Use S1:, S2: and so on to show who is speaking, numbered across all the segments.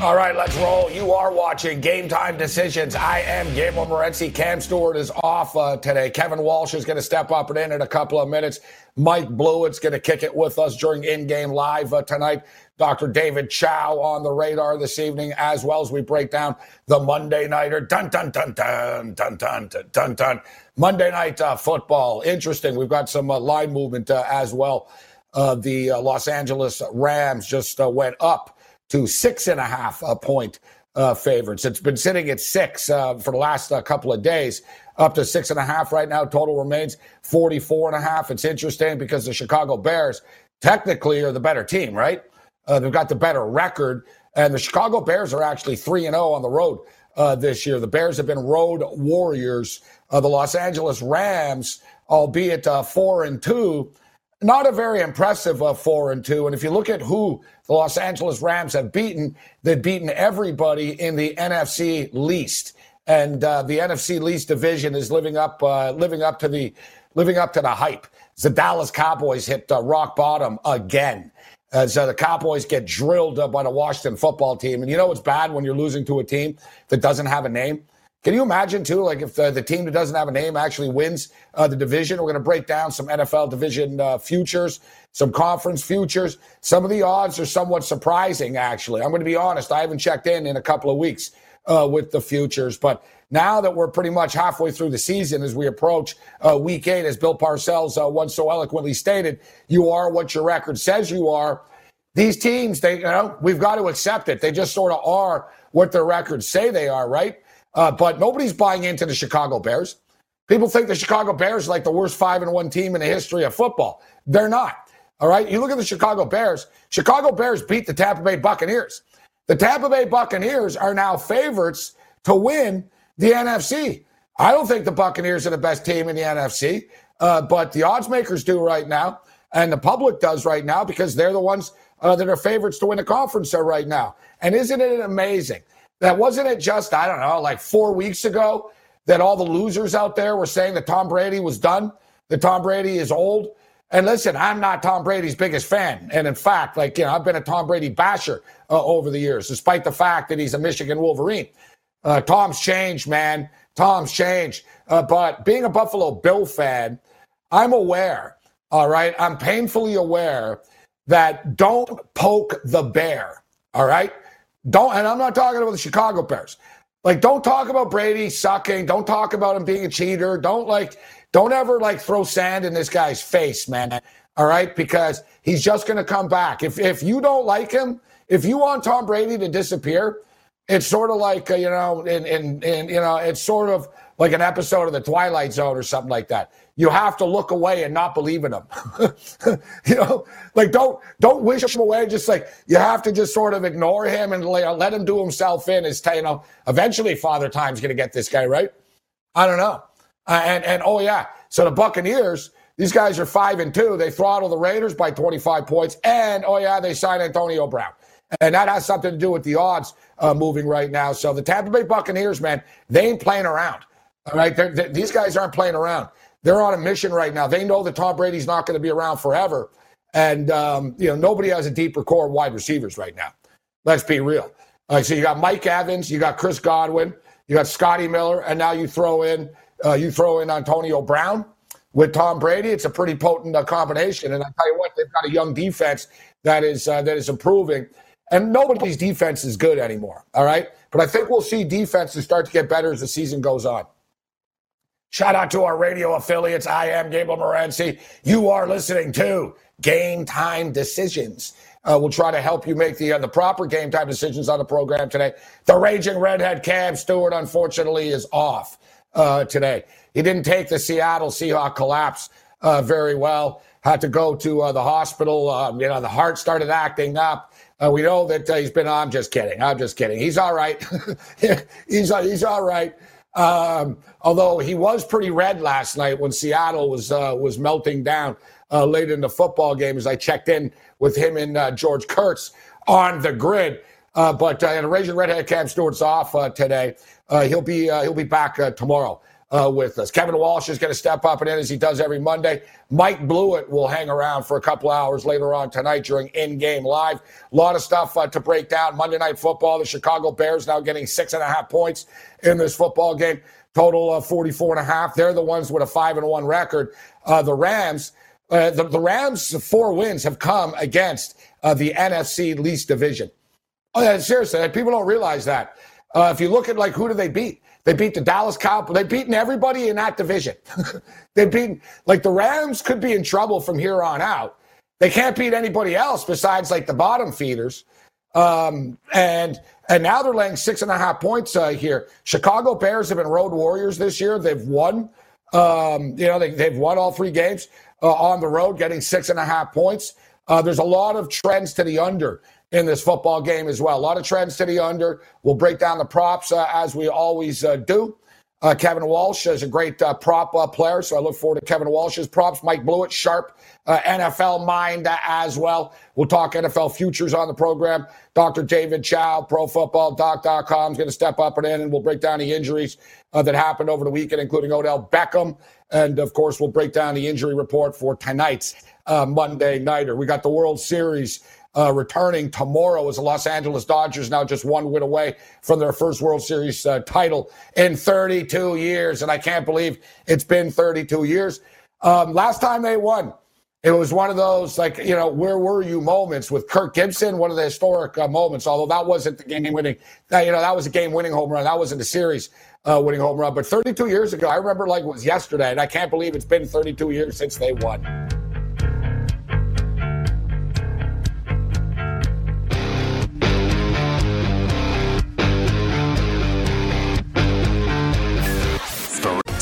S1: All right, let's roll. You are watching Game Time Decisions. I am Gabriel Morency. Cam Stewart is off uh, today. Kevin Walsh is going to step up and in in a couple of minutes. Mike Blewett's going to kick it with us during in-game live uh, tonight. Dr. David Chao on the radar this evening, as well as we break down the Monday nighter. Dun dun dun dun dun dun dun dun. Monday night uh, football. Interesting. We've got some uh, line movement uh, as well. Uh, the Los Angeles Rams just went up to six and a half a point uh, favorites. It's been sitting at six uh, for the last uh, couple of days, up to six and a half right now. Total remains 44 and a half. It's interesting because the Chicago Bears technically are the better team, right? Uh, they've got the better record, and the Chicago Bears are actually 3 and 0 on the road uh, this year. The Bears have been road warriors. Uh, the Los Angeles Rams, albeit 4 and 2, not a very impressive uh, four and two. And if you look at who the Los Angeles Rams have beaten, they've beaten everybody in the NFC least. And uh, the NFC least division is living up, uh, living up to the, living up to the hype. The Dallas Cowboys hit rock bottom again as uh, the Cowboys get drilled by the Washington football team. And you know it's bad when you're losing to a team that doesn't have a name. Can you imagine too, like if the, the team that doesn't have a name actually wins uh, the division? We're going to break down some NFL division uh, futures, some conference futures. Some of the odds are somewhat surprising, actually. I'm going to be honest. I haven't checked in in a couple of weeks uh, with the futures, but now that we're pretty much halfway through the season as we approach uh, week eight, as Bill Parcells uh, once so eloquently stated, you are what your record says you are. These teams, they, you know, we've got to accept it. They just sort of are what their records say they are, right? Uh, but nobody's buying into the Chicago Bears. People think the Chicago Bears are like the worst five and one team in the history of football. They're not. All right. You look at the Chicago Bears. Chicago Bears beat the Tampa Bay Buccaneers. The Tampa Bay Buccaneers are now favorites to win the NFC. I don't think the Buccaneers are the best team in the NFC, uh, but the odds makers do right now, and the public does right now because they're the ones uh, that are favorites to win the conference right now. And isn't it amazing that wasn't it just, I don't know, like four weeks ago that all the losers out there were saying that Tom Brady was done, that Tom Brady is old. And listen, I'm not Tom Brady's biggest fan. And in fact, like, you know, I've been a Tom Brady basher uh, over the years, despite the fact that he's a Michigan Wolverine. Uh, Tom's changed, man. Tom's changed. Uh, but being a Buffalo Bill fan, I'm aware, all right? I'm painfully aware that don't poke the bear, all right? Don't, and I'm not talking about the Chicago Bears. Like, don't talk about Brady sucking. Don't talk about him being a cheater. Don't like, don't ever like throw sand in this guy's face, man. All right, because he's just going to come back. If if you don't like him, if you want Tom Brady to disappear, it's sort of like uh, you know, in, in in you know, it's sort of like an episode of the Twilight Zone or something like that you have to look away and not believe in them. you know, like don't don't wish him away. Just like you have to just sort of ignore him and let him do himself in. Is you know, eventually Father Time's going to get this guy right. I don't know. Uh, and and oh yeah, so the Buccaneers. These guys are five and two. They throttle the Raiders by 25 points, and oh yeah, they signed Antonio Brown, and that has something to do with the odds uh, moving right now. So the Tampa Bay Buccaneers, man, they ain't playing around. All right, these guys aren't playing around. They're on a mission right now. They know that Tom Brady's not going to be around forever. And, um, you know, nobody has a deeper core wide receivers right now. Let's be real. Right, so you got Mike Evans, you got Chris Godwin, you got Scotty Miller, and now you throw in uh, you throw in Antonio Brown with Tom Brady. It's a pretty potent uh, combination. And I tell you what, they've got a young defense that is uh, that is improving. And nobody's defense is good anymore. All right, but I think we'll see defenses start to get better as the season goes on. Shout out to our radio affiliates. I am Gabriel Morency. You are listening to Game Time Decisions. Uh, we'll try to help you make the uh, the proper game time decisions on the program today. The raging redhead Cam Stewart, unfortunately, is off uh, today. He didn't take the Seattle Seahawk collapse uh, very well. Had to go to uh, the hospital. Um, you know, the heart started acting up. Uh, we know that he's been. I'm just kidding. I'm just kidding. He's all right. he's he's all right. Um, although he was pretty red last night when Seattle was uh, was melting down uh, late in the football game. As I checked in with him and uh, George Kurtz on the grid. but uh, and Raging Redhead Cam Stewart's off today. he'll be he'll be back tomorrow uh, with us. Kevin Walsh is going to step up and in as he does every Monday. Mike Blewett will hang around for a couple hours later on tonight during in-game live. A lot of stuff uh, to break down. Monday Night Football, the Chicago Bears now getting six and a half points in this football game. Total of 44 and a half. They're the ones with a five and one record. Uh, the Rams, uh, the, the, Rams' four wins have come against uh, the NFC least division. Oh, yeah, seriously, people don't realize that. Uh, if you look at like who do they beat? They beat the Dallas Cowboys. They've beaten everybody in that division. They've beaten, like, the Rams could be in trouble from here on out. They can't beat anybody else besides, like, the bottom feeders. Um, and and now they're laying six and a half points uh, here. Chicago Bears have been road warriors this year. They've won. Um, you know, they, they've won all three games uh, on the road, getting six and a half points. Uh, there's a lot of trends to the under in this football game as well. A lot of trends to the under. We'll break down the props uh, as we always uh, do. Uh, Kevin Walsh is a great uh, prop uh, player, so I look forward to Kevin Walsh's props. Mike Blewett, sharp uh, NFL mind as well. We'll talk NFL futures on the program. Dr. David Chao, ProFootballDoc.com, is going to step up and in, and we'll break down the injuries that happened over the weekend, including Odell Beckham. And of course, we'll break down the injury report for tonight's Monday Nighter. We got the World Series uh, returning tomorrow as the Los Angeles Dodgers now just one win away from their first World Series uh, title in 32 years. And I can't believe it's been 32 years. Um, last time they won, it was one of those, like, you know, where were you moments with Kirk Gibson, one of the historic uh, moments, although that wasn't the game winning, you know, that was a game winning home run. That wasn't a series uh, winning home run. But 32 years ago, I remember like it was yesterday, and I can't believe it's been 32 years since they won.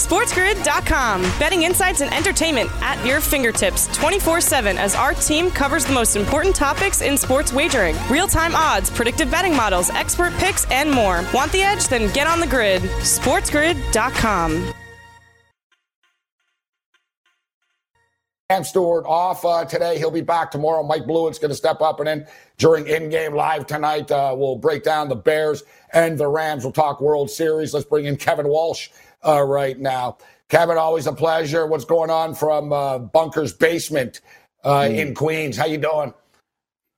S2: SportsGrid.com. Betting insights and entertainment at your fingertips 24 7 as our team covers the most important topics in sports wagering real time odds, predictive betting models, expert picks, and more. Want the edge? Then get on the grid. SportsGrid.com.
S1: Cam Stewart off uh, today. He'll be back tomorrow. Mike Blewett's going to step up and in during in-game live tonight. Uh, we'll break down the Bears and the Rams. We'll talk World Series. Let's bring in Kevin Walsh uh, right now. Kevin, always a pleasure. What's going on from uh, Bunker's basement uh, mm. in Queens? How you doing?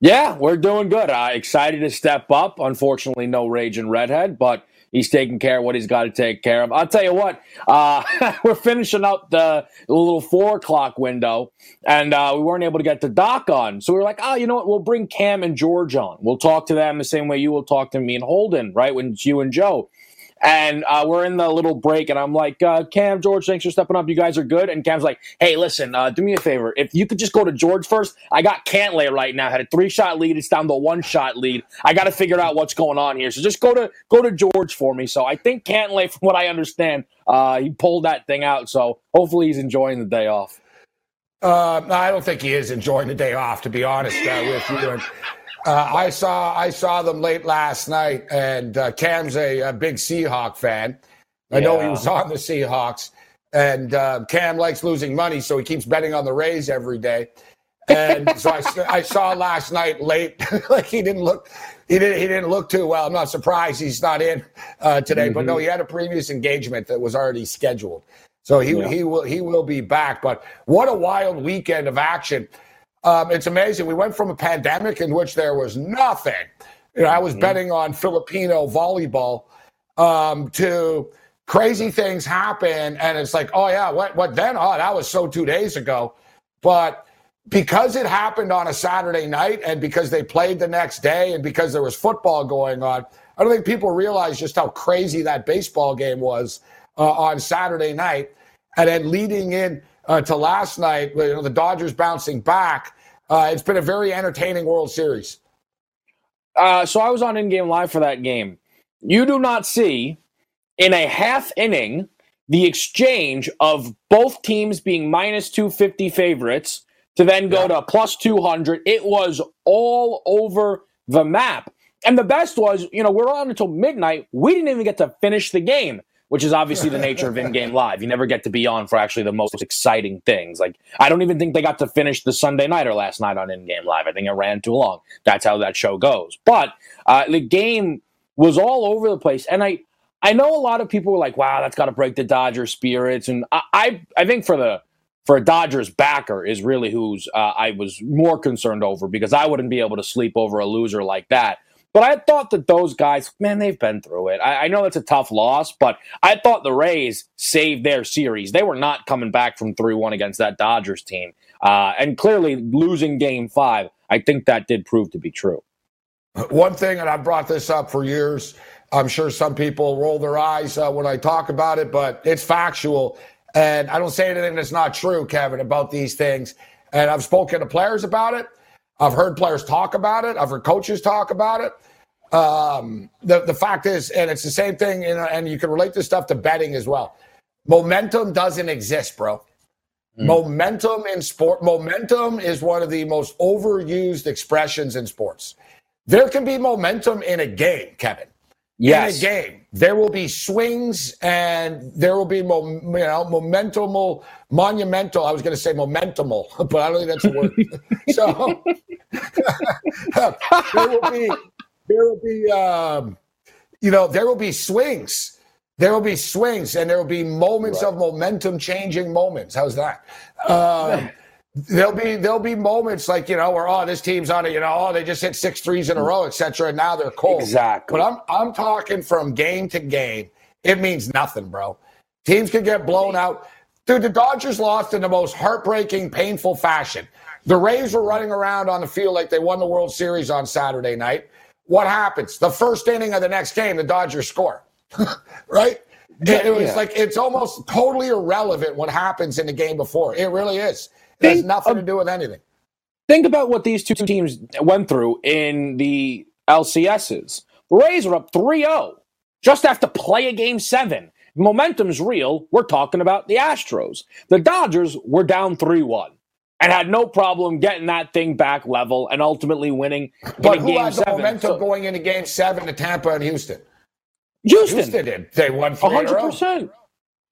S3: Yeah, we're doing good. Uh, excited to step up. Unfortunately, no rage and redhead, but he's taking care of what he's got to take care of. I'll tell you what, uh, we're finishing up the, the, little four o'clock window, and uh, we weren't able to get the doc on. So we were like, oh, you know what? We'll bring Cam and George on. We'll talk to them the same way you will talk to me and Holden, right? When it's you and Joe. And uh, we're in the little break, and I'm like, uh, Cam, George, thanks for stepping up. You guys are good. And Cam's like, hey, listen, uh, do me a favor. If you could just go to George first, I got Cantlay right now. Had a three shot lead. It's down to one shot lead. I got to figure out what's going on here. So just go to go to George for me. So I think Cantlay, from what I understand, uh, he pulled that thing out. So hopefully he's enjoying the day off.
S1: Uh, I don't think he is enjoying the day off, to be honest uh, with you. Uh, I saw I saw them late last night, and uh, Cam's a, a, big Seahawk fan. I yeah. know he was on the Seahawks, and uh, Cam likes losing money, so he keeps betting on the Rays every day. And so I, I saw last night late, like he didn't look he didn't he didn't look too well. I'm not surprised he's not in uh, today, mm-hmm. but no, he had a previous engagement that was already scheduled, so he yeah. he will he will be back. But what a wild weekend of action! Um, it's amazing. We went from a pandemic in which there was nothing. You know, I was mm-hmm. betting on Filipino volleyball um, to crazy things happen, and it's like, oh yeah, what what then? Oh, that was so two days ago. But because it happened on a Saturday night, and because they played the next day, and because there was football going on, I don't think people realize just how crazy that baseball game was uh, on Saturday night, and then leading in uh, to last night, you know, the Dodgers bouncing back. Uh, it's been a very entertaining World Series.
S3: Uh, so I was on in game live for that game. You do not see in a half inning the exchange of both teams being minus 250 favorites to then go yeah. to plus 200. It was all over the map. And the best was, you know, we're on until midnight. We didn't even get to finish the game, which is obviously the nature of in-game live. You never get to be on for actually the most exciting things. Like I don't even think they got to finish the Sunday nighter last night on in-game live. I think it ran too long. That's how that show goes. But uh, the game was all over the place, and I I know a lot of people were like, "Wow, that's got to break the Dodgers' spirits," and I, I I think for the for a Dodgers backer is really who's uh, I was more concerned over because I wouldn't be able to sleep over a loser like that. But I thought that those guys, man, they've been through it. I, I know it's a tough loss, but I thought the Rays saved their series. They were not coming back from 3 1 against that Dodgers team. Uh, and clearly losing game five, I think that did prove to be true.
S1: One thing, and I've brought this up for years, I'm sure some people roll their eyes uh, when I talk about it, but it's factual. And I don't say anything that's not true, Kevin, about these things. And I've spoken to players about it. I've heard players talk about it. I've heard coaches talk about it. Um, the the fact is, and it's the same thing, you know, and you can relate this stuff to betting as well. Momentum doesn't exist, bro. Mm. Momentum in sport, momentum is one of the most overused expressions in sports. There can be momentum in a game, Kevin. Yes. In a game, there will be swings and there will be, mo- you know, momentumal, monumental. I was going to say momentumal, but I don't think that's a word. so there will be, there will be, um, you know, there will be swings. There will be swings and there will be moments right. of momentum changing moments. How's that? Um, there'll be there'll be moments like you know where oh this team's on it you know oh they just hit six threes in a row etc and now they're cold.
S3: Exactly.
S1: But i'm i'm talking from game to game. It means nothing bro. Teams can get blown out. Dude the dodgers lost in the most heartbreaking painful fashion. The rays were running around on the field like they won the world series on saturday night what happens the first inning of the next game the dodgers score right it, it was yeah. like it's almost totally irrelevant what happens in the game before it really is it has nothing to do with anything.
S3: Think about what these two teams went through in the LCSs. The Rays are up 3 0 just after play a game seven. Momentum's real. We're talking about the Astros. The Dodgers were down 3 1 and had no problem getting that thing back level and ultimately winning.
S1: But who has the momentum so, going into game seven to Tampa and Houston?
S3: Houston.
S1: Houston did. They won 100%.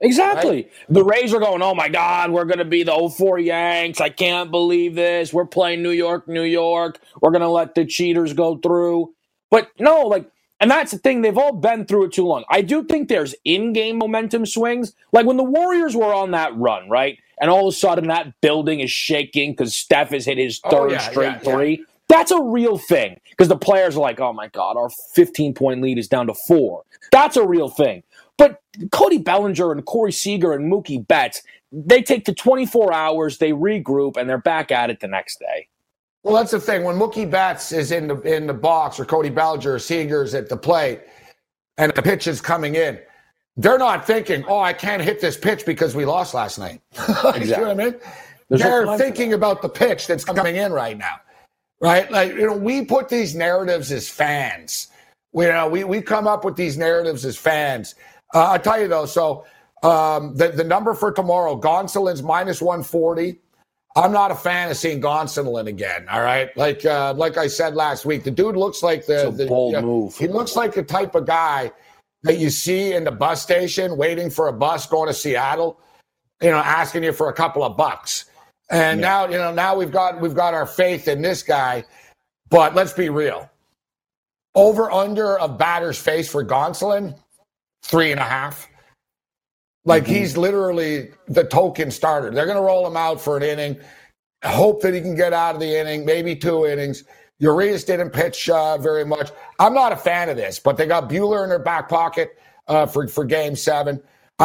S3: Exactly. Right? The Rays are going, oh my God, we're going to be the 04 Yanks. I can't believe this. We're playing New York, New York. We're going to let the cheaters go through. But no, like, and that's the thing. They've all been through it too long. I do think there's in game momentum swings. Like when the Warriors were on that run, right? And all of a sudden that building is shaking because Steph has hit his oh, third oh, yeah, straight yeah, three. Yeah. That's a real thing because the players are like, oh my God, our 15 point lead is down to four. That's a real thing. But Cody Bellinger and Corey Seager and Mookie Betts, they take the 24 hours, they regroup, and they're back at it the next day.
S1: Well, that's the thing. When Mookie Betts is in the in the box, or Cody Bellinger or Seager's at the plate, and the pitch is coming in, they're not thinking, "Oh, I can't hit this pitch because we lost last night." exactly. you know what I mean? There's they're thinking about the pitch that's coming in right now, right? Like you know, we put these narratives as fans. We, you know, we we come up with these narratives as fans uh, I'll tell you though. So um, the the number for tomorrow, Gonsolin's minus one forty. I'm not a fan of seeing Gonsolin again. All right, like uh, like I said last week, the dude looks like the, the
S3: bold you know, move.
S1: He looks like the type of guy that you see in the bus station waiting for a bus going to Seattle. You know, asking you for a couple of bucks. And yeah. now, you know, now we've got we've got our faith in this guy. But let's be real. Over under of batters face for Gonsolin, three and a half. Like mm-hmm. he's literally the token starter. They're going to roll him out for an inning, hope that he can get out of the inning, maybe two innings. Urias didn't pitch uh, very much. I'm not a fan of this, but they got Buehler in their back pocket uh, for for Game Seven.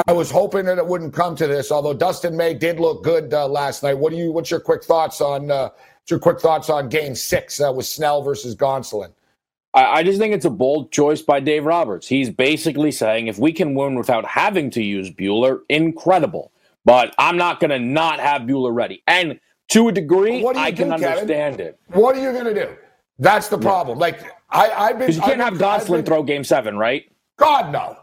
S1: I was hoping that it wouldn't come to this, although Dustin May did look good uh, last night. What do you? What's your quick thoughts on? Uh, what's your quick thoughts on Game Six uh, with Snell versus Gonsolin?
S3: I, I just think it's a bold choice by Dave Roberts. He's basically saying if we can win without having to use Buehler, incredible. But I'm not going to not have Buehler ready. And to a degree, what I can understand Kevin? it.
S1: What are you going to do? That's the problem. Yeah. Like I, I've been.
S3: Because you can't
S1: I've
S3: have Gonsolin throw Game Seven, right?
S1: God no.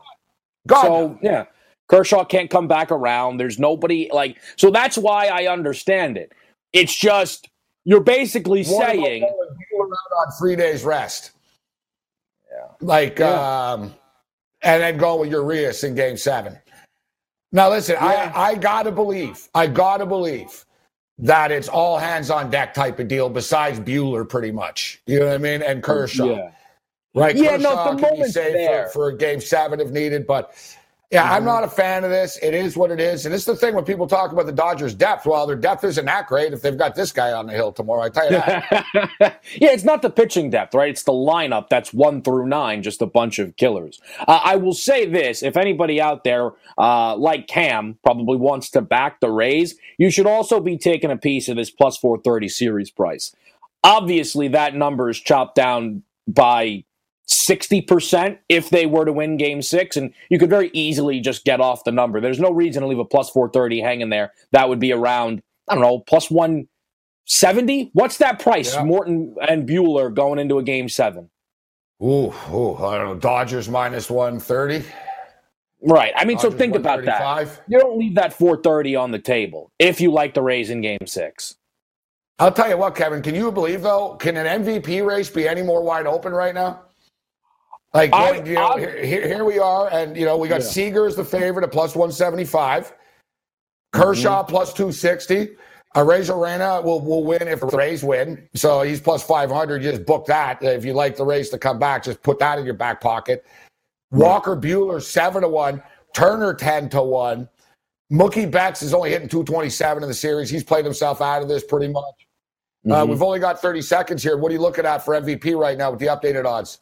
S1: God
S3: so
S1: no.
S3: yeah, Kershaw can't come back around. There's nobody like. So that's why I understand it. It's just you're basically what saying
S1: on three days rest.
S3: Yeah.
S1: Like,
S3: Yeah.
S1: um, and then go with Urias in game seven. Now, listen,
S3: Yeah.
S1: I, I gotta believe, I gotta believe that it's all hands on deck type of deal besides Buehler, pretty much. You know what I mean? And oh, Kershaw.
S3: Yeah.
S1: Right?
S3: Yeah, no, the
S1: can be
S3: moment's there.
S1: for, for game seven if needed. But yeah, I'm
S3: Mhm.
S1: not a fan of this. It is what it is. And it's the thing when people talk about the Dodgers' depth. Well, their depth isn't that great if they've got this guy on the hill tomorrow. I tell you that.
S3: yeah, it's not the pitching depth, right? It's the lineup that's one through nine, just a bunch of killers. Uh, I will say this: if anybody out there, uh, like Cam, probably wants to back the Rays, you should also be taking a piece of this plus four thirty series price. Obviously, that number is chopped down by. 60% if they were to win game six, and you could very easily just get off the number. There's no reason to leave a plus 430 hanging there. That would be around, I don't know, plus 170? What's that price?
S1: Yeah.
S3: Morton and Buehler going into a game seven.
S1: Ooh, ooh, I don't know. Dodgers minus 130.
S3: Right. I mean, so think about that. You don't leave that 430 on the table if you like the Rays in game six.
S1: I'll tell you what, Kevin. Can you believe though? Can an MVP race be any more wide open right now? Like
S3: I-
S1: you know,
S3: I-
S1: here, here here we are, and you know we got
S3: Yeah.
S1: Seager as the favorite at plus one seventy five, Kershaw
S3: Mm-hmm.
S1: plus two sixty. Arozarena will will win if the Rays win, so he's plus five hundred. Just book that if you like the Rays to come back. Just put that in your back pocket. Walker Buehler seven to one, Turner ten to one. Mookie Betts is only hitting two twenty seven in the series. He's played himself out of this pretty much. Uh,
S3: Mhm.
S1: we've only got 30 seconds here. What are you looking at for MVP right now with the updated odds?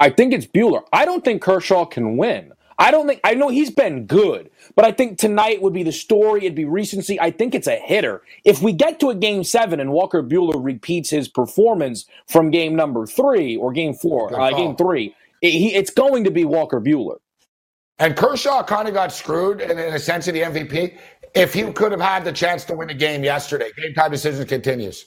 S3: I think it's Buehler. I don't think Kershaw can win. I don't think I know he's been good, but I think tonight would be the story. It'd be recency. I think it's a hitter. If we get to a game seven and Walker Buehler repeats his performance from game number three or game four, uh, game three, it, he, it's going to be Walker Buehler.
S1: And Kershaw kind of got screwed in, in a sense of the MVP. If he could have had the chance to win a game yesterday, game time decision continues.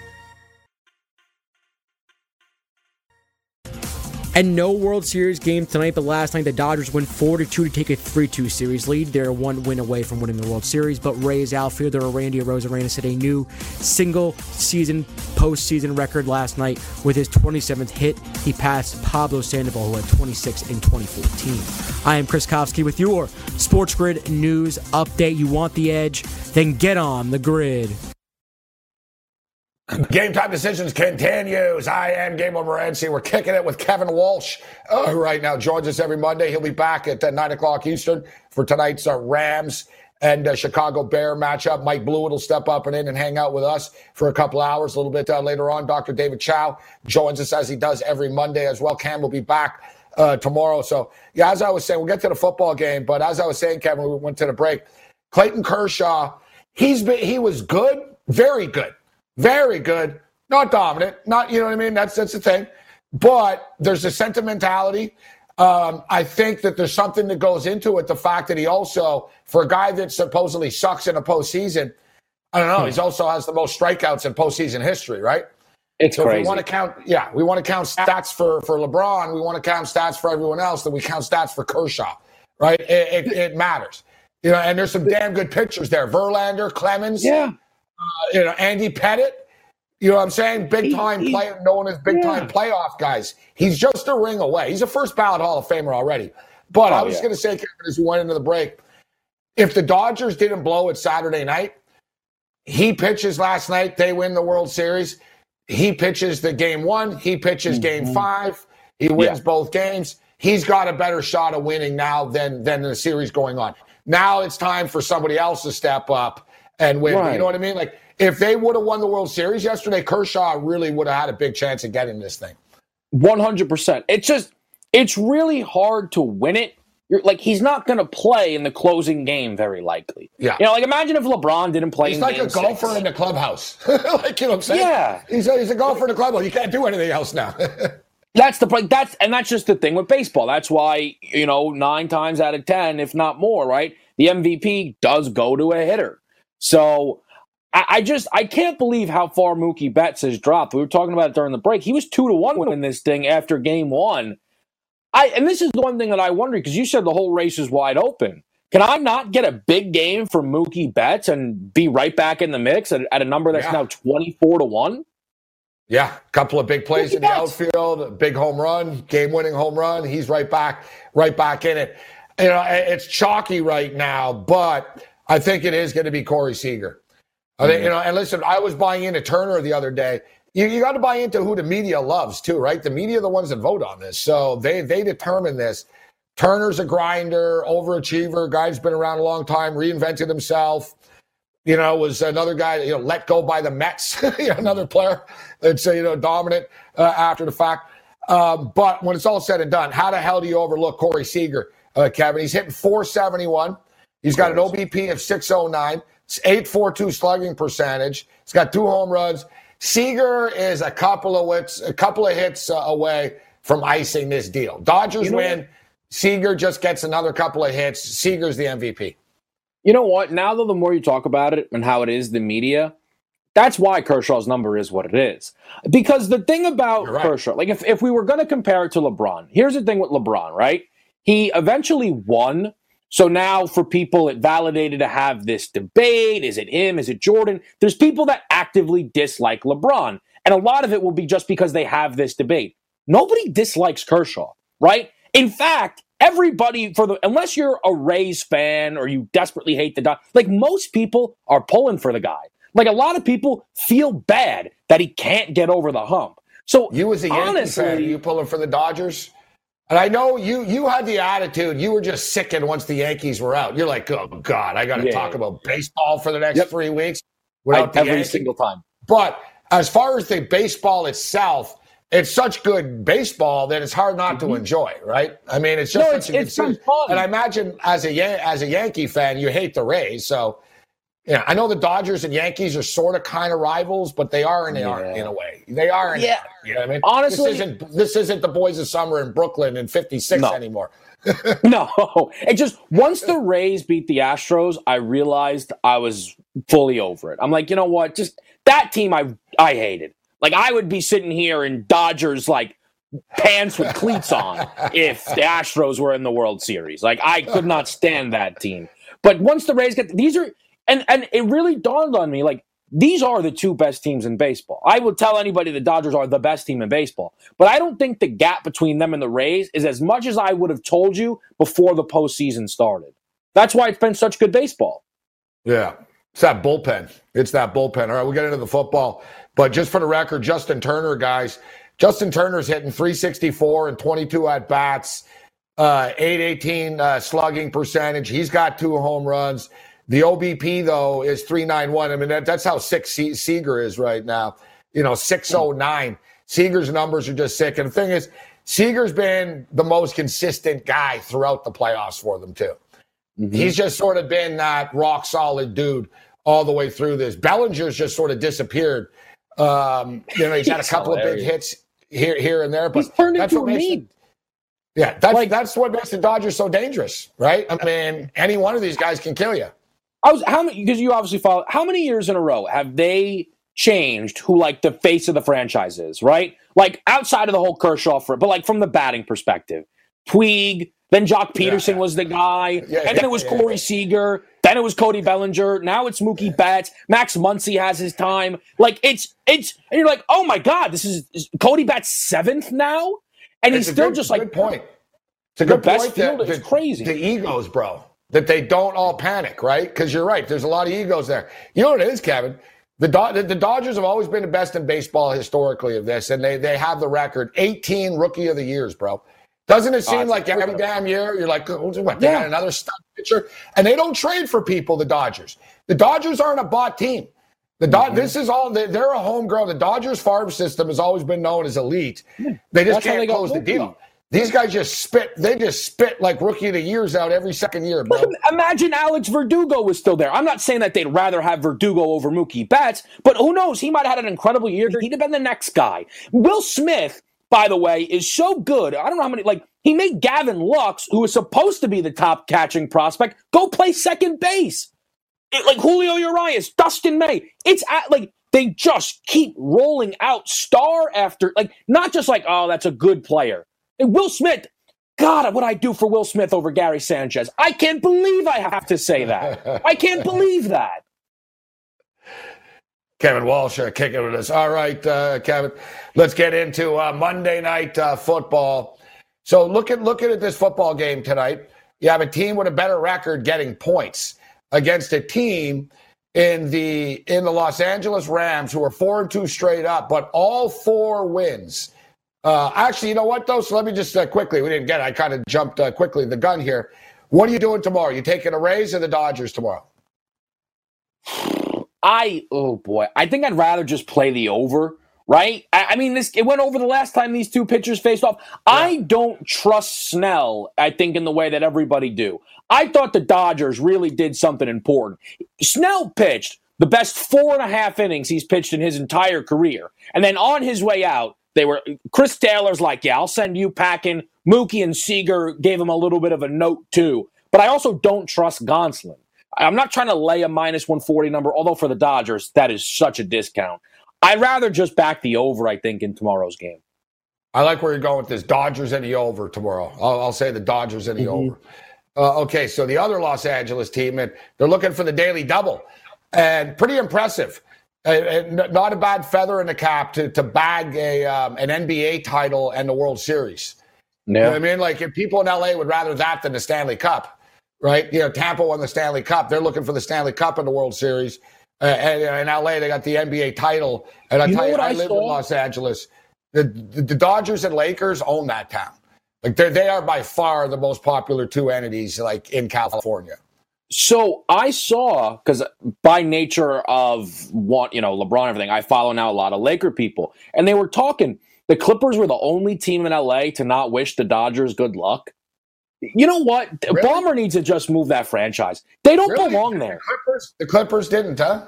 S4: And no World Series game tonight, but last night the Dodgers win 4 2 to take a 3 2 series lead. They're one win away from winning the World Series, but Rays outfielder Randy Arozarena set a new single season postseason record last night with his 27th hit. He passed Pablo Sandoval, who had 26 in 2014. I am Chris Kofsky with your Sports Grid news update. You want the edge? Then get on the grid.
S1: Game time decisions continues. I am Gabriel Morency. We're kicking it with Kevin Walsh uh, right now. Joins us every Monday. He'll be back at uh, 9 o'clock Eastern for tonight's uh, Rams and uh, Chicago Bear matchup. Mike Blewett will step up and in and hang out with us for a couple hours a little bit uh, later on. Dr. David Chao joins us as he does every Monday as well. Cam will be back uh, tomorrow. So, yeah, as I was saying, we'll get to the football game. But as I was saying, Kevin, we went to the break. Clayton Kershaw, he's been he was good, very good. Very good. Not dominant. Not, you know what I mean? That's that's the thing. But there's a sentimentality. Um, I think that there's something that goes into it. The fact that he also, for a guy that supposedly sucks in a postseason, I don't know, he also has the most strikeouts in postseason history, right?
S3: It's
S1: So if
S3: crazy.
S1: we want to count, yeah, we want to count stats for for LeBron. We want to count stats for everyone else. Then we count stats for Kershaw, right? It, it, it matters, you know. And there's some damn good pictures there. Verlander, Clemens,
S3: yeah.
S1: You know, Andy Pettitte. You know what I'm saying? Big time
S3: He-
S1: player, known as big time
S3: Yeah.
S1: playoff guys. He's just a ring away. He's a first ballot Hall of Famer already. But I
S3: Oh,
S1: was
S3: yeah.
S1: going to say, Kevin, as we went into the break, if the Dodgers didn't blow it Saturday night, he pitches last night, they win the World Series. He pitches the game one, he pitches game five, he wins
S3: Mm-hmm. Yeah.
S1: both games. He's got a better shot of winning now than than the series going on. Now it's time for somebody else to step up and win.
S3: Right.
S1: You know what I mean? Like if they would have won the World Series yesterday, Kershaw really would have had a big chance of getting this thing.
S3: One hundred percent. It's just it's really hard to win it. You're, like he's not going to play in the closing game, very likely.
S1: Yeah.
S3: You know, like imagine if LeBron didn't play.
S1: He's like
S3: game
S1: a golfer
S3: six.
S1: in the clubhouse. like you know what I'm saying?
S3: Yeah.
S1: He's a, he's a golfer in the clubhouse. You can't do anything else now.
S3: That's the point. that's and that's just the thing with baseball. That's why you know nine times out of ten, if not more, right, the MVP does go to a hitter. So I, I, just I can't believe how far Mookie Betts has dropped. We were talking about it during the break. He was two to one winning this thing after game one. I and this is the one thing that I wonder because you said the whole race is wide open. Can I not get a big game from Mookie Betts and be right back in the mix at, at a number that's yeah. now twenty four to one?
S1: Yeah, a couple of big plays Mookie in the Betts. outfield, big home run, game-winning home run. He's right back, right back in it. You know, it's chalky right now, but I think it is going to be Corey Seager. I think, you know, and listen, I was buying into Turner the other day. You, you got to buy into who the media loves too, right? The media are the ones that vote on this, so they they determine this. Turner's a grinder, overachiever, guy's been around a long time, reinvented himself. You know, was another guy, you know, let go by the Mets, another player that's, you know, dominant uh, after the fact. Um, but when it's all said and done, how the hell do you overlook Corey Seager, uh, Kevin? He's hitting 471. He's got an OBP of 609, 842 slugging percentage. He's got two home runs. Seager is a couple of hits, a couple of hits uh, away from icing this deal. Dodgers you know win. What? Seager just gets another couple of hits. Seager's the MVP.
S3: You know what? Now, though, the more you talk about it and how it is the media, that's why Kershaw's number is what it is. Because the thing about right. Kershaw, like if, if we were going to compare it to LeBron, here's the thing with LeBron, right? He eventually won. So now for people, it validated to have this debate. Is it him? Is it Jordan? There's people that actively dislike LeBron. And a lot of it will be just because they have this debate. Nobody dislikes Kershaw, right? In fact, everybody for the unless you're a Rays fan or you desperately hate the dog, like most people are pulling for the guy. Like a lot of people feel bad that he can't get over the hump. So
S1: you as a Yankee honestly, fan, are you pulling for the Dodgers? And I know you you had the attitude. You were just sickened once the Yankees were out. You're like, oh God, I got to yeah. talk about baseball for the next yep. three weeks
S3: without I, every Yankees. single time.
S1: But as far as the baseball itself, it's such good baseball that it's hard not mm-hmm. to enjoy, right? I mean, it's just
S3: no, it's, it's fun.
S1: And I imagine as a as a Yankee fan, you hate the Rays, so yeah. I know the Dodgers and Yankees are sort of kind of rivals, but they are and they yeah. aren't in a way. They are. yeah. You know what I mean?
S3: Honestly,
S1: this isn't this isn't the boys of summer in Brooklyn in '56 no. anymore.
S3: no, it just once the Rays beat the Astros, I realized I was fully over it. I'm like, you know what? Just that team, I I hated. Like I would be sitting here in Dodgers like pants with cleats on if the Astros were in the World Series. Like I could not stand that team. But once the Rays get these are and and it really dawned on me like these are the two best teams in baseball. I would tell anybody the Dodgers are the best team in baseball, but I don't think the gap between them and the Rays is as much as I would have told you before the postseason started. That's why it's been such good baseball.
S1: Yeah, it's that bullpen. It's that bullpen. All right, we'll get into the football. But just for the record, Justin Turner, guys, Justin Turner's hitting 364 and 22 at bats, uh, 818 uh, slugging percentage. He's got two home runs. The OBP, though, is 391. I mean, that, that's how sick Se- Seager is right now. You know, 609. Seager's numbers are just sick. And the thing is, Seager's been the most consistent guy throughout the playoffs for them, too. Mm-hmm. He's just sort of been that rock solid dude all the way through this. Bellinger's just sort of disappeared um, you know, he's, had a couple hilarious. of big hits here, here and there, but
S3: that's what makes the,
S1: yeah, that's like, that's what makes the Dodgers so dangerous, right? I mean, any one of these guys can kill you.
S3: I was how many because you obviously follow. How many years in a row have they changed who like the face of the franchise is? Right, like outside of the whole Kershaw for, but like from the batting perspective, Puig. Then Joc Pederson yeah. was the guy, yeah, and then it was Corey Seager. Then it was Cody Bellinger. Now it's Mookie Betts. Max Muncy has his time. Like it's it's and you're like, oh my god, this is, is Cody Betts seventh now, and it's he's still
S1: good,
S3: just like good
S1: point. It's a good
S3: best
S1: point.
S3: Fielder. It's crazy.
S1: The egos, bro. That they don't all panic, right? Because you're right. There's a lot of egos there. You know what it is, Kevin? The, Do- the Dodgers have always been the best in baseball historically of this, and they they have the record 18 rookie of the years, bro. Doesn't it seem like every damn year you're like, what? They yeah. got another stud pitcher, and they don't trade for people. The Dodgers, the Dodgers aren't a bought team. The Do- mm-hmm. this is all they're a homegrown. The Dodgers farm system has always been known as elite. They just That's can't they close the deal. These guys just spit. They just spit like rookie of the years out every second year, bro.
S3: Imagine Alex Verdugo was still there. I'm not saying that they'd rather have Verdugo over Mookie Betts, but who knows? He might have had an incredible year. He'd have been the next guy. Will Smith by the way, is so good. I don't know how many, like, he made Gavin Lux, who was supposed to be the top catching prospect, go play second base. It, like Julio Urias, Dustin May. It's at, like they just keep rolling out star after like not just like oh that's a good player. And Will Smith, God, what I do for Will Smith over Gary Sanchez. I can't believe I have to say that. I can't believe that.
S1: Kevin Walsh uh, kicking with us. All right, uh, Kevin, let's get into uh, Monday night uh, football. So look at looking at this football game tonight. You have a team with a better record getting points against a team in the in the Los Angeles Rams who are four and two straight up, but all four wins. Uh, actually, you know what though? So let me just uh, quickly. We didn't get. It. I kind of jumped quickly the gun here. What are you doing tomorrow? You taking a Rays or the Dodgers tomorrow?
S3: I oh boy, I think I'd rather just play the over. Right? I, I mean, this it went over the last time these two pitchers faced off. Yeah. I don't trust Snell. I think in the way that everybody do. I thought the Dodgers really did something important. Snell pitched the best four and a half innings he's pitched in his entire career, and then on his way out, they were Chris Taylor's like, "Yeah, I'll send you packing." Mookie and Seager gave him a little bit of a note too, but I also don't trust Gonsolin. I'm not trying to lay a minus 140 number, although for the Dodgers, that is such a discount. I'd rather just back the over, I think, in tomorrow's game.
S1: I like where you're going with this. Dodgers and the over tomorrow. I'll, I'll say the Dodgers and the mm-hmm. over. Uh, okay, so the other Los Angeles team, and they're looking for the daily double, and pretty impressive. Not a bad feather in the cap to to bag a um, an NBA title and the World Series. You know I mean? Like if people in LA would rather that than the Stanley Cup right? You know, Tampa won the Stanley Cup. They're looking for the Stanley Cup in the World Series. Uh, and in LA, they got the NBA title. And I you tell you, I, I live in Los Angeles. The, the, the Dodgers and Lakers own that town. Like they are by far the most popular two entities like in California.
S3: So I saw because by nature of want you know LeBron everything, I follow now a lot of Laker people, and they were talking. The Clippers were the only team in LA to not wish the Dodgers good luck. You know what? Really? Ballmer needs to just move that franchise. They don't really? belong there.
S1: The Clippers, the Clippers didn't, huh?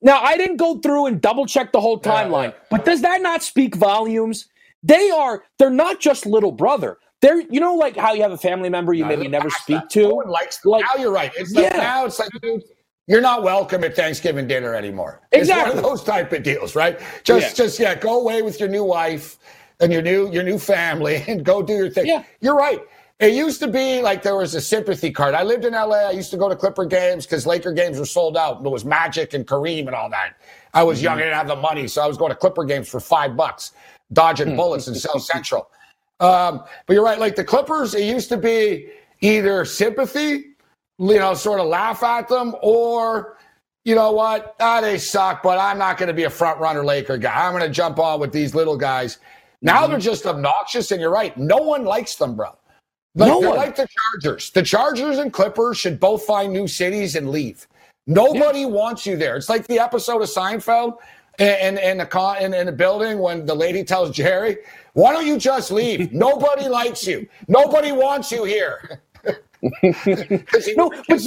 S3: Now, I didn't go through and double check the whole timeline, yeah, yeah. but does that not speak volumes? They are, they're not just little brother. They're, you know, like how you have a family member you no, maybe never speak to.
S1: No one likes, like, now you're right. It's like, yeah. now it's like, dude, you're not welcome at Thanksgiving dinner anymore. Exactly. It's one of those type of deals, right? Just, yeah. just, yeah, go away with your new wife and your new, your new family and go do your thing. Yeah. You're right. It used to be like there was a sympathy card. I lived in LA. I used to go to Clipper games because Laker games were sold out. There was Magic and Kareem and all that. I was mm-hmm. young. I didn't have the money. So I was going to Clipper games for five bucks, dodging hmm. bullets in South Central. Um, but you're right. Like the Clippers, it used to be either sympathy, you know, sort of laugh at them, or you know what? Ah, they suck, but I'm not going to be a front runner Laker guy. I'm going to jump on with these little guys. Now mm-hmm. they're just obnoxious, and you're right. No one likes them, bro. Like, no they're like the Chargers. The Chargers and Clippers should both find new cities and leave. Nobody yeah. wants you there. It's like the episode of Seinfeld in, in, a con, in, in a building when the lady tells Jerry, why don't you just leave? Nobody likes you. Nobody wants you here.
S3: no, but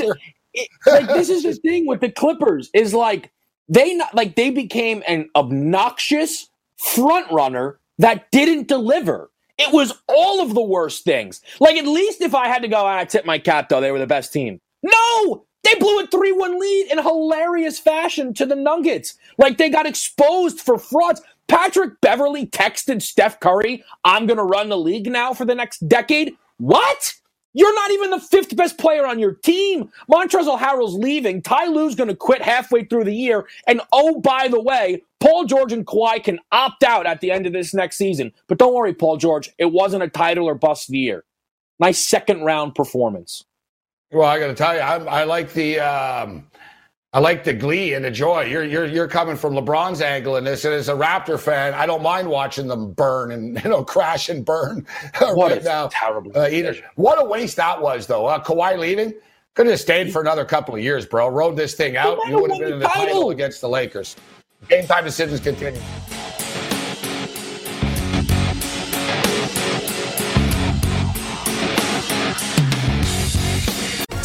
S3: it, like, this is the thing with the Clippers is like they not like they became an obnoxious front runner that didn't deliver. It was all of the worst things. Like, at least if I had to go, ah, I tip my cap, though, they were the best team. No! They blew a 3 1 lead in hilarious fashion to the Nuggets. Like, they got exposed for frauds. Patrick Beverley texted Steph Curry, I'm going to run the league now for the next decade. What? You're not even the fifth best player on your team. Montrezl Harrell's leaving. Ty Lue's going to quit halfway through the year. And oh, by the way, Paul George and Kawhi can opt out at the end of this next season. But don't worry, Paul George, it wasn't a title or bust year. Nice second round performance.
S1: Well, I got to tell you, I, I like the um, I like the glee and the joy. You're you're you're coming from LeBron's angle in this, and as a Raptor fan, I don't mind watching them burn and you know crash and burn
S3: what right now. Terrible.
S1: Uh, either what a waste that was, though. Uh, Kawhi leaving could have stayed for another couple of years, bro. Rode this thing out. You would have been in the title. title against the Lakers. Game time decisions continue.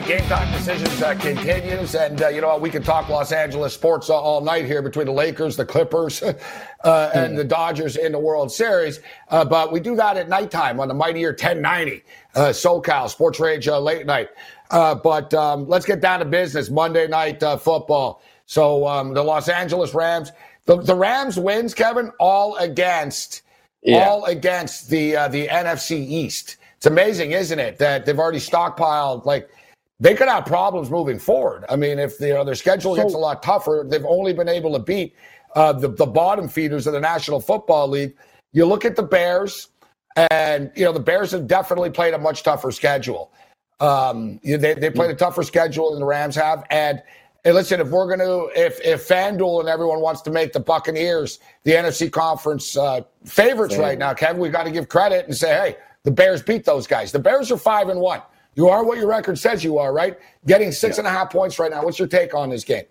S1: right, game time decisions uh, continues, and uh, you know we can talk Los Angeles sports all, night here between the Lakers, the Clippers, uh, and the Dodgers in the World Series. Uh, but we do that at nighttime on the mightier 1090 uh, SoCal Sports Rage uh, late night. but um, let's get down to business. Monday night football. So um, the Los Angeles Rams, the, the Rams wins, Kevin, all against, yeah. all against the the NFC East. It's amazing, isn't it, that they've already stockpiled like they could have problems moving forward. I mean, if you know, their schedule gets a lot tougher, they've only been able to beat uh, the, the bottom feeders of the National Football League. You look at the Bears, and you know the Bears have definitely played a much tougher schedule. Um, they they played a tougher schedule than the Rams have, and. Hey, listen, if we're going to, if if FanDuel and everyone wants to make the Buccaneers the NFC conference uh, favorites right now, Kevin, we've got to give credit and say, hey, the Bears beat those guys. The Bears are five and one. You are what your record says you are, right? Getting six yeah. and a half points right now. What's your take on this game?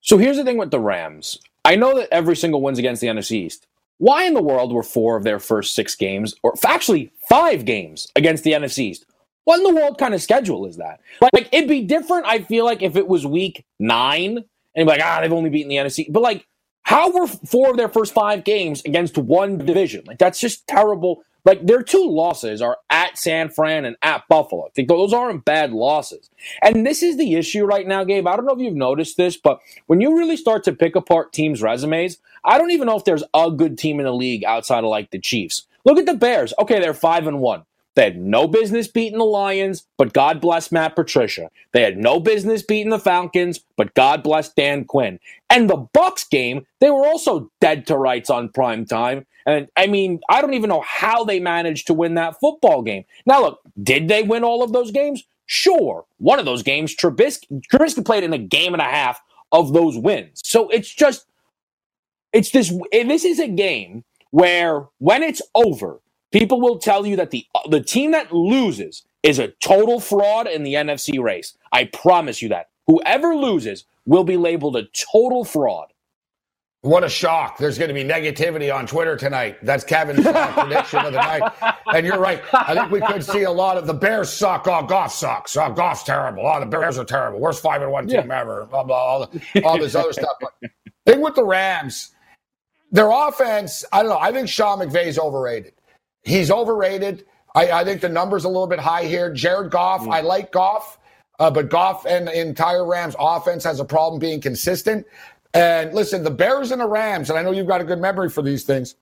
S3: So here's the thing with the Rams. I know that every single win's against the NFC East. Why in the world were four of their first six games, or actually five games against the NFC East? What in the world kind of schedule is that? Like, it'd be different, I feel like, if it was week nine and like, ah, they've only beaten the NFC. But like, how were four of their first five games against one division? Like, that's just terrible like their two losses are at San Fran and at Buffalo. I think those aren't bad losses. And this is the issue right now, Gabe. I don't know if you've noticed this, but when you really start to pick apart teams' resumes, I don't even know if there's a good team in the league outside of like the Chiefs. Look at the Bears. Okay, they're five and one. They had no business beating the Lions, but God bless Matt Patricia. They had no business beating the Falcons, but God bless Dan Quinn. And the Bucs game, they were also dead to rights on prime time. And I mean, I don't even know how they managed to win that football game. Now, look, did they win all of those games? Sure. One of those games, Trubisky, Trubisky played in a game and a half of those wins. So it's just, it's this. This is a game where when it's over, people will tell you that the the team that loses is a total fraud in the NFC race. I promise you that. Whoever loses will be labeled a total fraud.
S1: What a shock. There's going to be negativity on Twitter tonight. That's Kevin's uh, prediction of the night. And you're right. I think we could see a lot of the Bears suck. Oh, Goff sucks. Oh, Goff's terrible. Oh, the Bears are terrible. Worst five and one team yeah. ever. Blah, blah, all, all this other stuff. But thing with the Rams, their offense, I don't know. I think Sean McVay's overrated. He's overrated. I, I think the number's a little bit high here. Jared Goff, mm. I like Goff. Uh, but Goff and the entire Rams offense has a problem being consistent. And listen, the Bears and the Rams, and I know you've got a good memory for these things.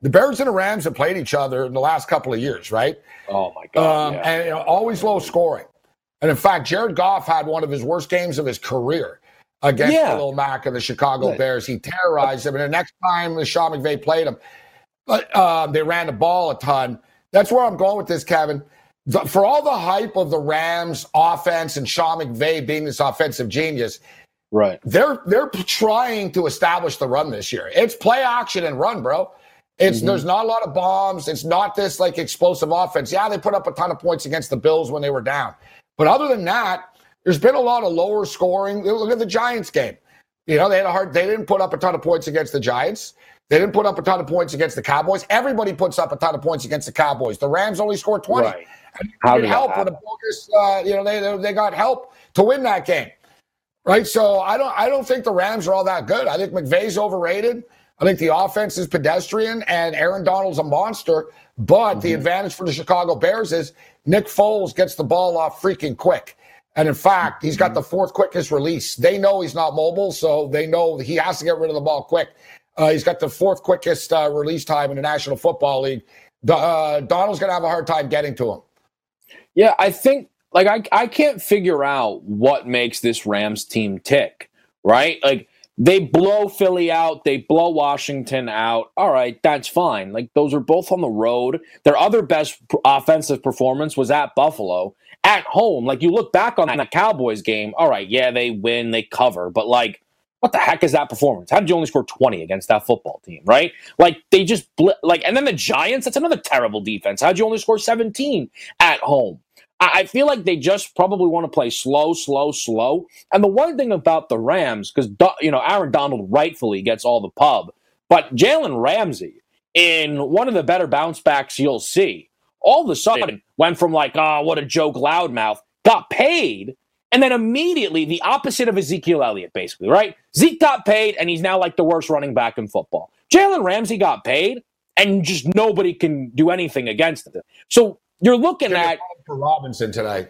S1: The Bears and the Rams have played each other in the last couple of years, right?
S3: Oh my god!
S1: Um, yeah. And you know, always low scoring. And in fact, Jared Goff had one of his worst games of his career against yeah. Khalil Mack and the Chicago right. Bears. He terrorized them. And the next time the Sean McVay played him, but uh, they ran the ball a ton. That's where I'm going with this, Kevin. The, for all the hype of the Rams offense and Sean McVay being this offensive genius,
S3: Right.
S1: They're they're trying to establish the run this year. It's play action and run, bro. It's mm-hmm. there's not a lot of bombs. It's not this like explosive offense. Yeah, they put up a ton of points against the Bills when they were down. But other than that, there's been a lot of lower scoring. Look at the Giants game. You know, they had a hard they didn't put up a ton of points against the Giants. They didn't put up a ton of points against the Cowboys. Everybody puts up a ton of points against the Cowboys. The Rams only scored 20. Right. How did help with a bogus, uh, you know, they, they got help to win that game right? So I don't I don't think the Rams are all that good. I think McVay's overrated. I think the offense is pedestrian and Aaron Donald's a monster. But mm-hmm. the advantage for the Chicago Bears is Nick Foles gets the ball off freaking quick. And in fact, he's got mm-hmm. the fourth quickest release. They know he's not mobile, so they know he has to get rid of the ball quick. Uh, he's got the fourth quickest uh, release time in the National Football League. Uh, Donald's going to have a hard time getting to him.
S3: Yeah, I think like I I can't figure out what makes this Rams team tick, right? Like they blow Philly out, they blow Washington out. All right, that's fine. Like those are both on the road. Their other best offensive performance was at Buffalo. At home, like you look back on that Cowboys game, all right, yeah, they win, they cover, but like what the heck is that performance? How did you only score 20 against that football team, right? Like they just bl- like and then the Giants, that's another terrible defense. How'd you only score 17 at home? I feel like they just probably want to play slow, slow, slow. And the one thing about the Rams, because you know Aaron Donald rightfully gets all the pub, but Jalen Ramsey in one of the better bounce backs you'll see, all of a sudden went from like, oh, what a joke, loudmouth. got paid, and then immediately the opposite of Ezekiel Elliott, basically, right? Zeke got paid, and he's now like the worst running back in football. Jalen Ramsey got paid, and just nobody can do anything against it. So you're looking at
S1: for Robinson tonight.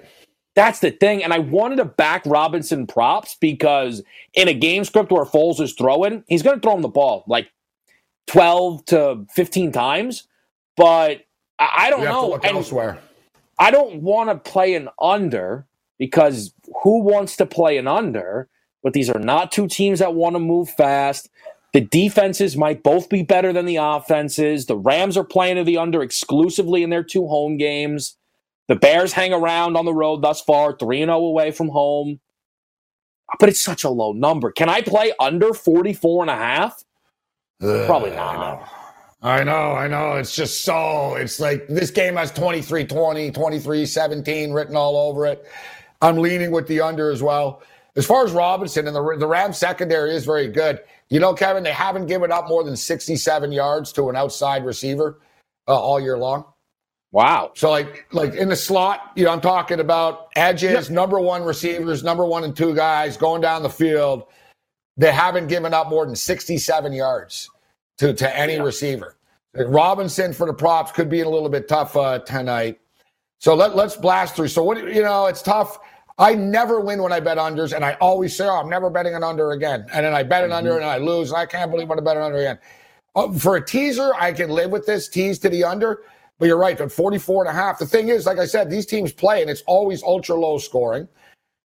S3: That's the thing. And I wanted to back Robinson props because in a game script where Foles is throwing, he's going to throw him the ball like 12 to 15 times. But I, I don't know.
S1: and elsewhere.
S3: I don't want to play an under because who wants to play an under? But these are not two teams that want to move fast. The defenses might both be better than the offenses. The Rams are playing to the under exclusively in their two home games. The Bears hang around on the road thus far, 3 0 away from home. But it's such a low number. Can I play under 44 and a half? Probably not.
S1: I know. I know, I know. It's just so, it's like this game has 23 20, 23 17 written all over it. I'm leaning with the under as well. As far as Robinson and the, the Rams secondary is very good. You know, Kevin, they haven't given up more than 67 yards to an outside receiver uh, all year long.
S3: Wow.
S1: So like like in the slot, you know, I'm talking about edges, number one receivers, number one and two guys going down the field. They haven't given up more than 67 yards to, to any yeah. receiver. Robinson for the props could be a little bit tough uh, tonight. So let, let's blast through. So what you know, it's tough. I never win when I bet unders, and I always say, "Oh, I'm never betting an under again." And then I bet an mm-hmm. under, and I lose. And I can't believe I bet an under again. Uh, for a teaser, I can live with this tease to the under. But you're right, at 44 and a half. The thing is, like I said, these teams play, and it's always ultra low scoring.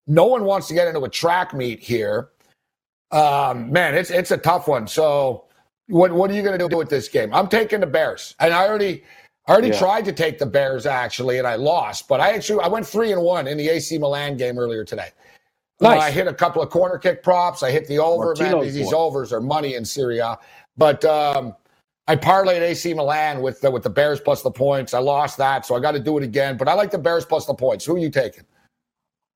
S1: No one wants to get into a track meet here. Um, man, it's it's a tough one. So, what what are you going to do with this game? I'm taking the Bears, and I already I already yeah. tried to take the Bears actually, and I lost. But I actually I went three and one in the AC Milan game earlier today. Nice. Uh, I hit a couple of corner kick props. I hit the over. Man, these overs are money in Serie A. But um, I parlayed AC Milan with the, with the Bears plus the points. I lost that, so I got to do it again. But I like the Bears plus the points. Who are you taking?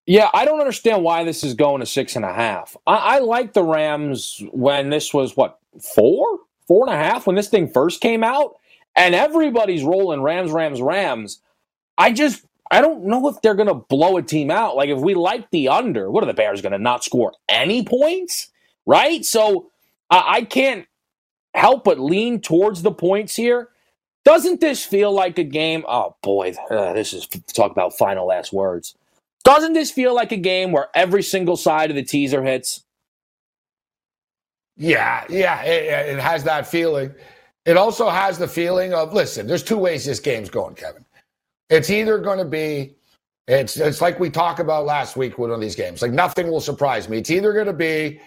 S3: Yeah, I don't understand why this is going to six and a half. I, I like the Rams when this was what four, four and a half when this thing first came out, and everybody's rolling Rams, Rams, Rams. I just I don't know if they're going to blow a team out. Like if we like the under, what are the Bears going to not score any points? Right? So I can't help but lean towards the points here. Doesn't this feel like a game? Oh boy, uh, this is talk about final last words. Doesn't this feel like a game where every single side of the teaser hits?
S1: Yeah, yeah, it, it has that feeling. It also has the feeling of listen. There's two ways this game's going, Kevin. It's either going to be it's it's like we talked about last week with one of these games. Like nothing will surprise me. It's either going to be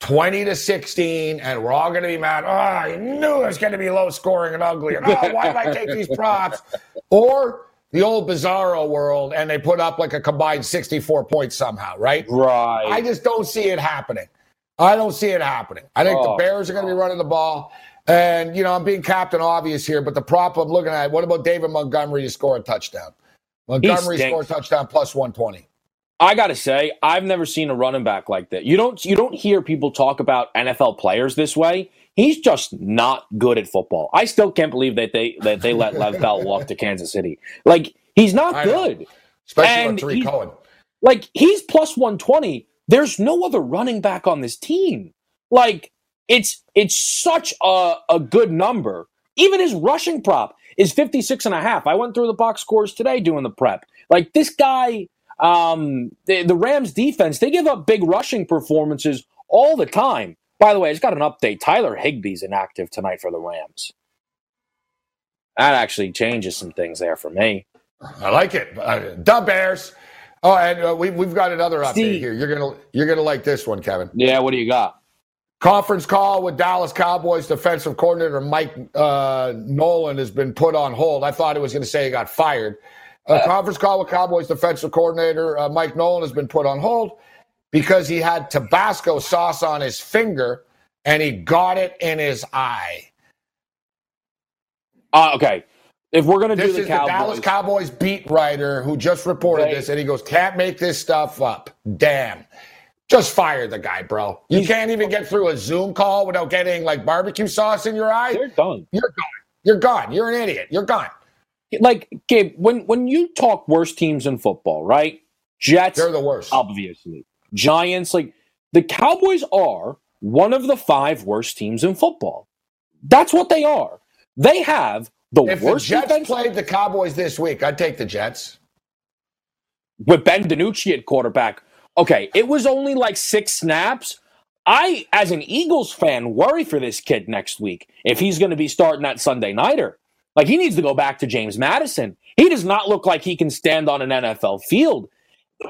S1: 20 to 16, and we're all going to be mad. Oh, I knew it was going to be low scoring and ugly. And oh, why did I take these props? Or the old bizarro world, and they put up like a combined 64 points somehow, right?
S3: Right.
S1: I just don't see it happening. I don't see it happening. I think oh, the Bears are going to be running the ball. And, you know, I'm being captain obvious here, but the prop I'm looking at, what about David Montgomery to score a touchdown? Montgomery score a touchdown plus 120.
S3: I gotta say, I've never seen a running back like that. You don't you don't hear people talk about NFL players this way. He's just not good at football. I still can't believe that they that they let Le'Veon Bell walk to Kansas City. Like he's not good.
S1: Especially and Tarik Cohen.
S3: Like he's plus one twenty. There's no other running back on this team. Like it's it's such a, a good number. Even his rushing prop is 56 and a half. I went through the box scores today doing the prep. Like this guy um, the, the Rams defense, they give up big rushing performances all the time. By the way, I just got an update. Tyler Higbee's inactive tonight for the Rams. That actually changes some things there for me.
S1: I like it. Uh, the Bears. Oh, and uh, we, we've got another update Steve. here. You're gonna you're gonna like this one, Kevin.
S3: Yeah. What do you got?
S1: Conference call with Dallas Cowboys defensive coordinator Mike uh, Nolan has been put on hold. I thought it was going to say he got fired. A conference call with Cowboys defensive coordinator uh, Mike Nolan has been put on hold because he had Tabasco sauce on his finger and he got it in his eye.
S3: Uh, okay. If we're going to do
S1: the
S3: is Cowboys,
S1: the Dallas Cowboys beat writer who just reported this, and he goes, "Can't make this stuff up." Damn, just fire the guy, bro. You can't even get through a Zoom call without getting like barbecue sauce in your eye.
S3: You're done.
S1: You're gone. You're gone. You're an idiot. You're gone
S3: like Gabe, when when you talk worst teams in football, right? Jets,
S1: They're the worst.
S3: obviously. Giants, like the Cowboys are one of the five worst teams in football. That's what they are. They have the worst.
S1: if the Jets played the Cowboys this week, I'd take the Jets.
S3: with Ben DiNucci at quarterback. Okay, it was only like six snaps. I, as an Eagles fan, worry for this kid next week if he's going to be starting that Sunday nighter. Like he needs to go back to James Madison. He does not look like he can stand on an NFL field.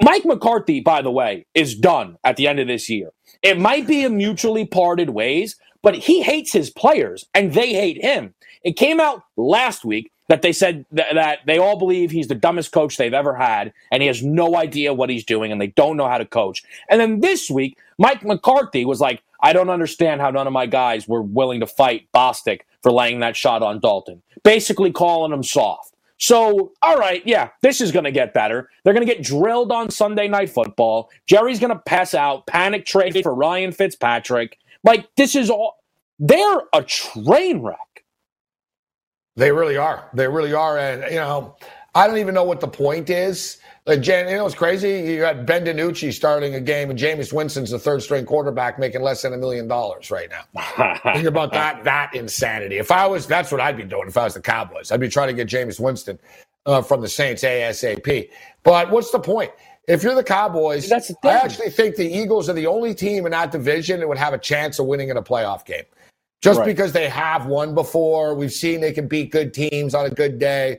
S3: Mike McCarthy, by the way, is done at the end of this year. It might be a mutually parted ways, but he hates his players and they hate him. It came out last week that they said th- that they all believe he's the dumbest coach they've ever had and he has no idea what he's doing and they don't know how to coach. And then this week, Mike McCarthy was like, I don't understand how none of my guys were willing to fight Bostic for laying that shot on Dalton, basically calling him soft. So, all right, yeah, this is going to get better. They're going to get drilled on Sunday Night Football. Jerry's going to pass out, panic trade for Ryan Fitzpatrick. Like, this is all. They're a train wreck.
S1: They really are. They really are. And, you know, I don't even know what the point is. Like, Jan, you know, it's crazy. You got Ben DiNucci starting a game, and Jameis Winston's the third string quarterback making less than a million dollars right now. Think about that, that insanity. If I was, that's what I'd be doing if I was the Cowboys. I'd be trying to get Jameis Winston uh, from the Saints ASAP. But what's the point? If you're the Cowboys,
S3: That's the
S1: I actually think the Eagles are the only team in that division that would have a chance of winning in a playoff game. Just
S3: Right.
S1: because they have won before, we've seen they can beat good teams on a good day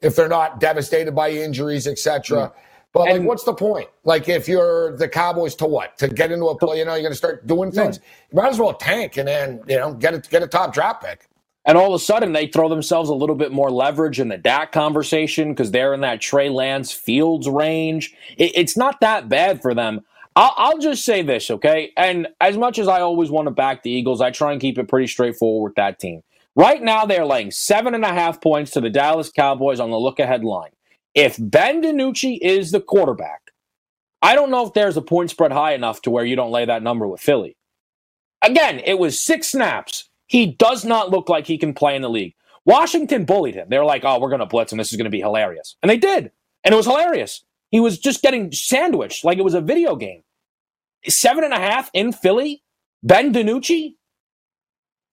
S1: if they're not devastated by injuries, etc. Mm-hmm. But like, what's the point? Like, if you're the Cowboys, to what? To get into a play, you know, you're going to start doing things. You might as well tank and then you know get a get a top draft pick.
S3: And all of a sudden, they throw themselves a little bit more leverage in the Dak conversation because they're in that Trey Lance Fields range. It, it's not that bad for them. I'll, I'll just say this, okay? And as much as I always want to back the Eagles, I try and keep it pretty straightforward with that team. Right now, they're laying seven and a half points to the Dallas Cowboys on the look ahead line. If Ben DiNucci is the quarterback, I don't know if there's a point spread high enough to where you don't lay that number with Philly. Again, it was six snaps. He does not look like he can play in the league. Washington bullied him. They were like, oh, we're going to blitz and this is going to be hilarious. And they did. And it was hilarious. He was just getting sandwiched like it was a video game. Seven and a half in Philly? Ben DiNucci?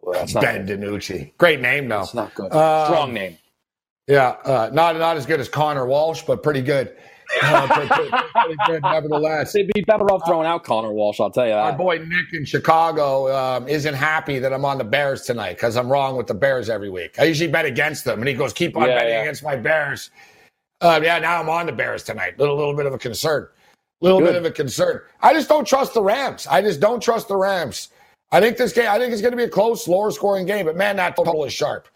S3: Well, that's not
S1: Ben
S3: good.
S1: DiNucci, great name though.
S3: It's not good.
S1: Um,
S3: Strong name.
S1: Yeah, uh, not not as good as Connor Walsh, but pretty good. Uh, pretty, pretty- pretty good nevertheless.
S3: They'd be better off throwing out Connor Walsh, I'll tell you that.
S1: My boy Nick in Chicago um, isn't happy that I'm on the Bears tonight because I'm wrong with the Bears every week. I usually bet against them, and he goes, "Keep on
S3: Yeah,
S1: betting
S3: yeah.
S1: against my Bears." Uh, yeah, now I'm on the Bears tonight. Little little bit of a concern. Little
S3: Good.
S1: bit of a concern. I just don't trust the Rams. I just don't trust the Rams. I think this game. I think it's going to be a close, lower scoring game. But man, that total is sharp.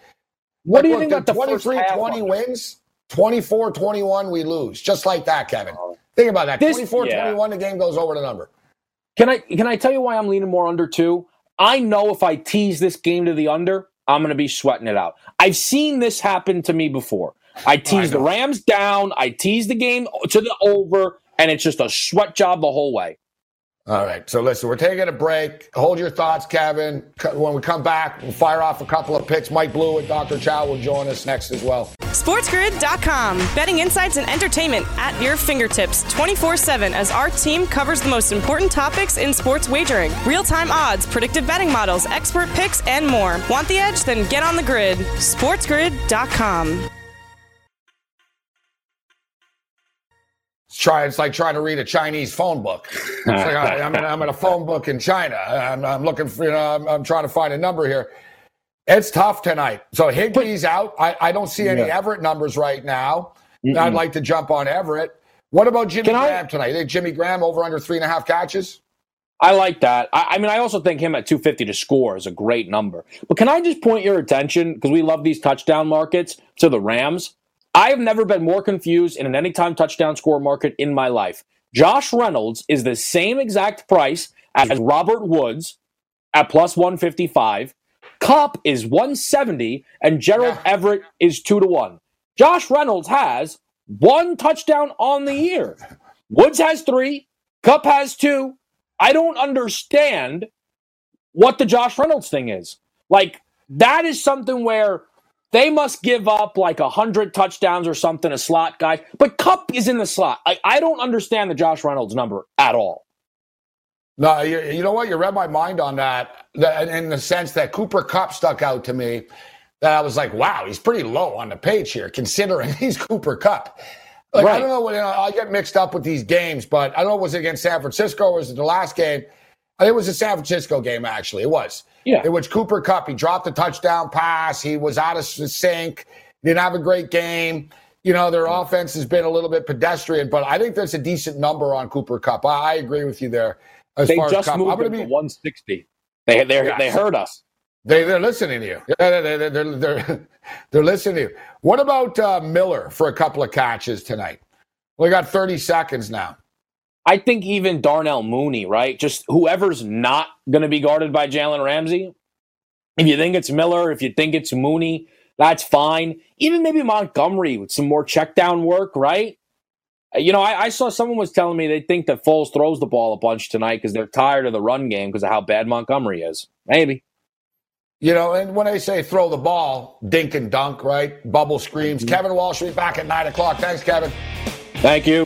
S3: What do you
S1: Look,
S3: think about the first
S1: 23
S3: half
S1: 20
S3: on
S1: wins? 24 21, we lose. Just like that, Kevin. Oh. Think about that.
S3: This-
S1: 24
S3: yeah.
S1: 21, the game goes over the number.
S3: Can I can I tell you why I'm leaning more under two? I know if I tease this game to the under, I'm going to be sweating it out. I've seen this happen to me before. I oh, tease the. Rams down, I tease the game to the over, and it's just a sweat job the whole way.
S1: All right. So listen, we're taking a break. Hold your thoughts, Kevin. When we come back, we'll fire off a couple of picks. Mike Blue and Dr. Chao will join us next as well.
S2: SportsGrid.com. Betting insights and entertainment at your fingertips 24 7 as our team covers the most important topics in sports wagering real time odds, predictive betting models, expert picks, and more. Want the edge? Then get on the grid. SportsGrid.com.
S1: try, it's like trying to read a Chinese phone book. It's like I, I'm, in, I'm in a phone book in China. I'm, I'm looking for, you know, I'm, I'm trying to find a number here. It's tough tonight. So Higbee's out. I, I don't see any
S3: Yeah.
S1: Everett numbers right now.
S3: Mm-mm.
S1: I'd like to jump on Everett. What about Jimmy
S3: Can I-
S1: Graham tonight? You think Jimmy Graham over under three and a half catches?
S3: I like that. I, I mean, I also think him at 250 to score is a great number. But can I just point your attention, because we love these touchdown markets, to the Rams? I have never been more confused in an anytime touchdown score market in my life. Josh Reynolds is the same exact price as Robert Woods at plus 155. Kupp is 170, and Gerald
S1: Yeah.
S3: Everett is 2 to 1. Josh Reynolds has one touchdown on the year. Woods has three, Kupp has two. I don't understand what the Josh Reynolds thing is. Like, that is something where they must give up like a hundred touchdowns or something, a slot guy. But Kupp is in the slot. I, I don't understand the Josh Reynolds number at all.
S1: No, you, you know what? You read my mind on that, that in the sense that Cooper Kupp stuck out to me. That I was like, wow, he's pretty low on the page here, considering he's Cooper Kupp. Like, right. I don't know what you know, I get mixed up with these games, but I don't know was it against San Francisco or was it the last game? It was a San Francisco game, actually. It was. Yeah. It was Cooper Kupp. he dropped a touchdown pass. He was out of sync. Didn't have a great game. You know, their offense has been a little bit pedestrian, but I think there's a decent number on Cooper Kupp. I, I agree with you there.
S3: As they far just as moved I'm be, to 160. They they yes. they heard us.
S1: They they're listening to you. They're they're they're, they're, they're listening to you. What about uh, Miller for a couple of catches tonight? We got 30 seconds now.
S3: I think even Darnell Mooney, right? Just whoever's not going to be guarded by Jalen Ramsey. If you think it's Miller, if you think it's Mooney, that's fine. Even maybe Montgomery with some more check down work, right? Uh, you know, I, I, saw someone was telling me they think that Foles throws the ball a bunch tonight because they're tired of the run game because of how bad Montgomery is. Maybe.
S1: You know, and when they say throw the ball, dink and dunk, right? Bubble screams. Mm-hmm. Kevin Walsh will be back at nine o'clock. Thanks, Kevin.
S3: Thank you.